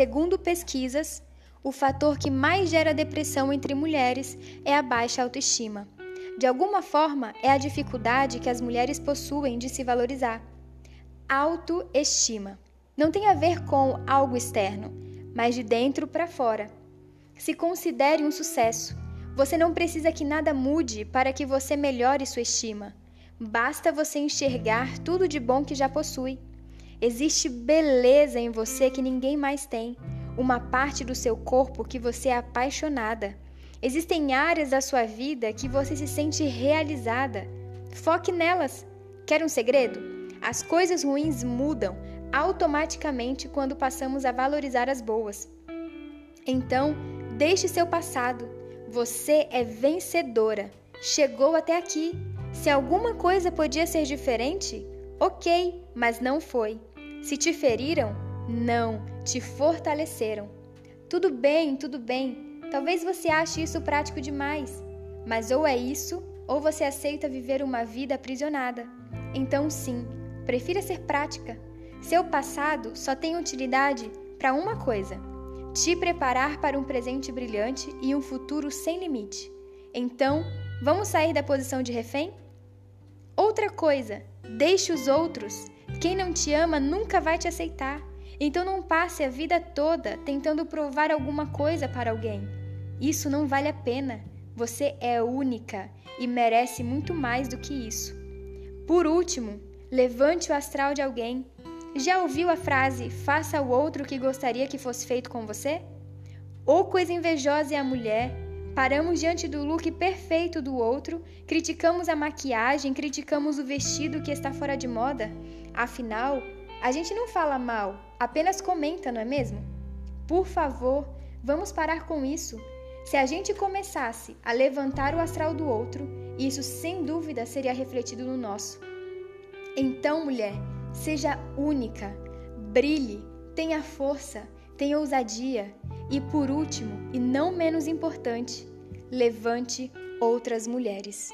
Segundo pesquisas, o fator que mais gera depressão entre mulheres é a baixa autoestima. De alguma forma, é a dificuldade que as mulheres possuem de se valorizar. Autoestima não tem a ver com algo externo, mas de dentro para fora. Se considere um sucesso. Você não precisa que nada mude para que você melhore sua estima. Basta você enxergar tudo de bom que já possui. Existe beleza em você que ninguém mais tem, uma parte do seu corpo que você é apaixonada. Existem áreas da sua vida que você se sente realizada. Foque nelas. Quer um segredo? As coisas ruins mudam automaticamente quando passamos a valorizar as boas. Então, deixe seu passado. Você é vencedora. Chegou até aqui. Se alguma coisa podia ser diferente, ok, mas não foi. Se te feriram, não, te fortaleceram. Tudo bem, tudo bem. Talvez você ache isso prático demais, mas ou é isso, ou você aceita viver uma vida aprisionada. Então, sim, prefira ser prática. Seu passado só tem utilidade para uma coisa: te preparar para um presente brilhante e um futuro sem limite. Então, vamos sair da posição de refém? Outra coisa, deixe os outros quem não te ama nunca vai te aceitar. Então não passe a vida toda tentando provar alguma coisa para alguém. Isso não vale a pena. Você é única e merece muito mais do que isso. Por último, levante o astral de alguém. Já ouviu a frase faça ao outro o que gostaria que fosse feito com você? Ou coisa invejosa é a mulher Paramos diante do look perfeito do outro, criticamos a maquiagem, criticamos o vestido que está fora de moda. Afinal, a gente não fala mal, apenas comenta, não é mesmo? Por favor, vamos parar com isso. Se a gente começasse a levantar o astral do outro, isso sem dúvida seria refletido no nosso. Então, mulher, seja única, brilhe, tenha força, tenha ousadia e, por último, e não menos importante, levante outras mulheres.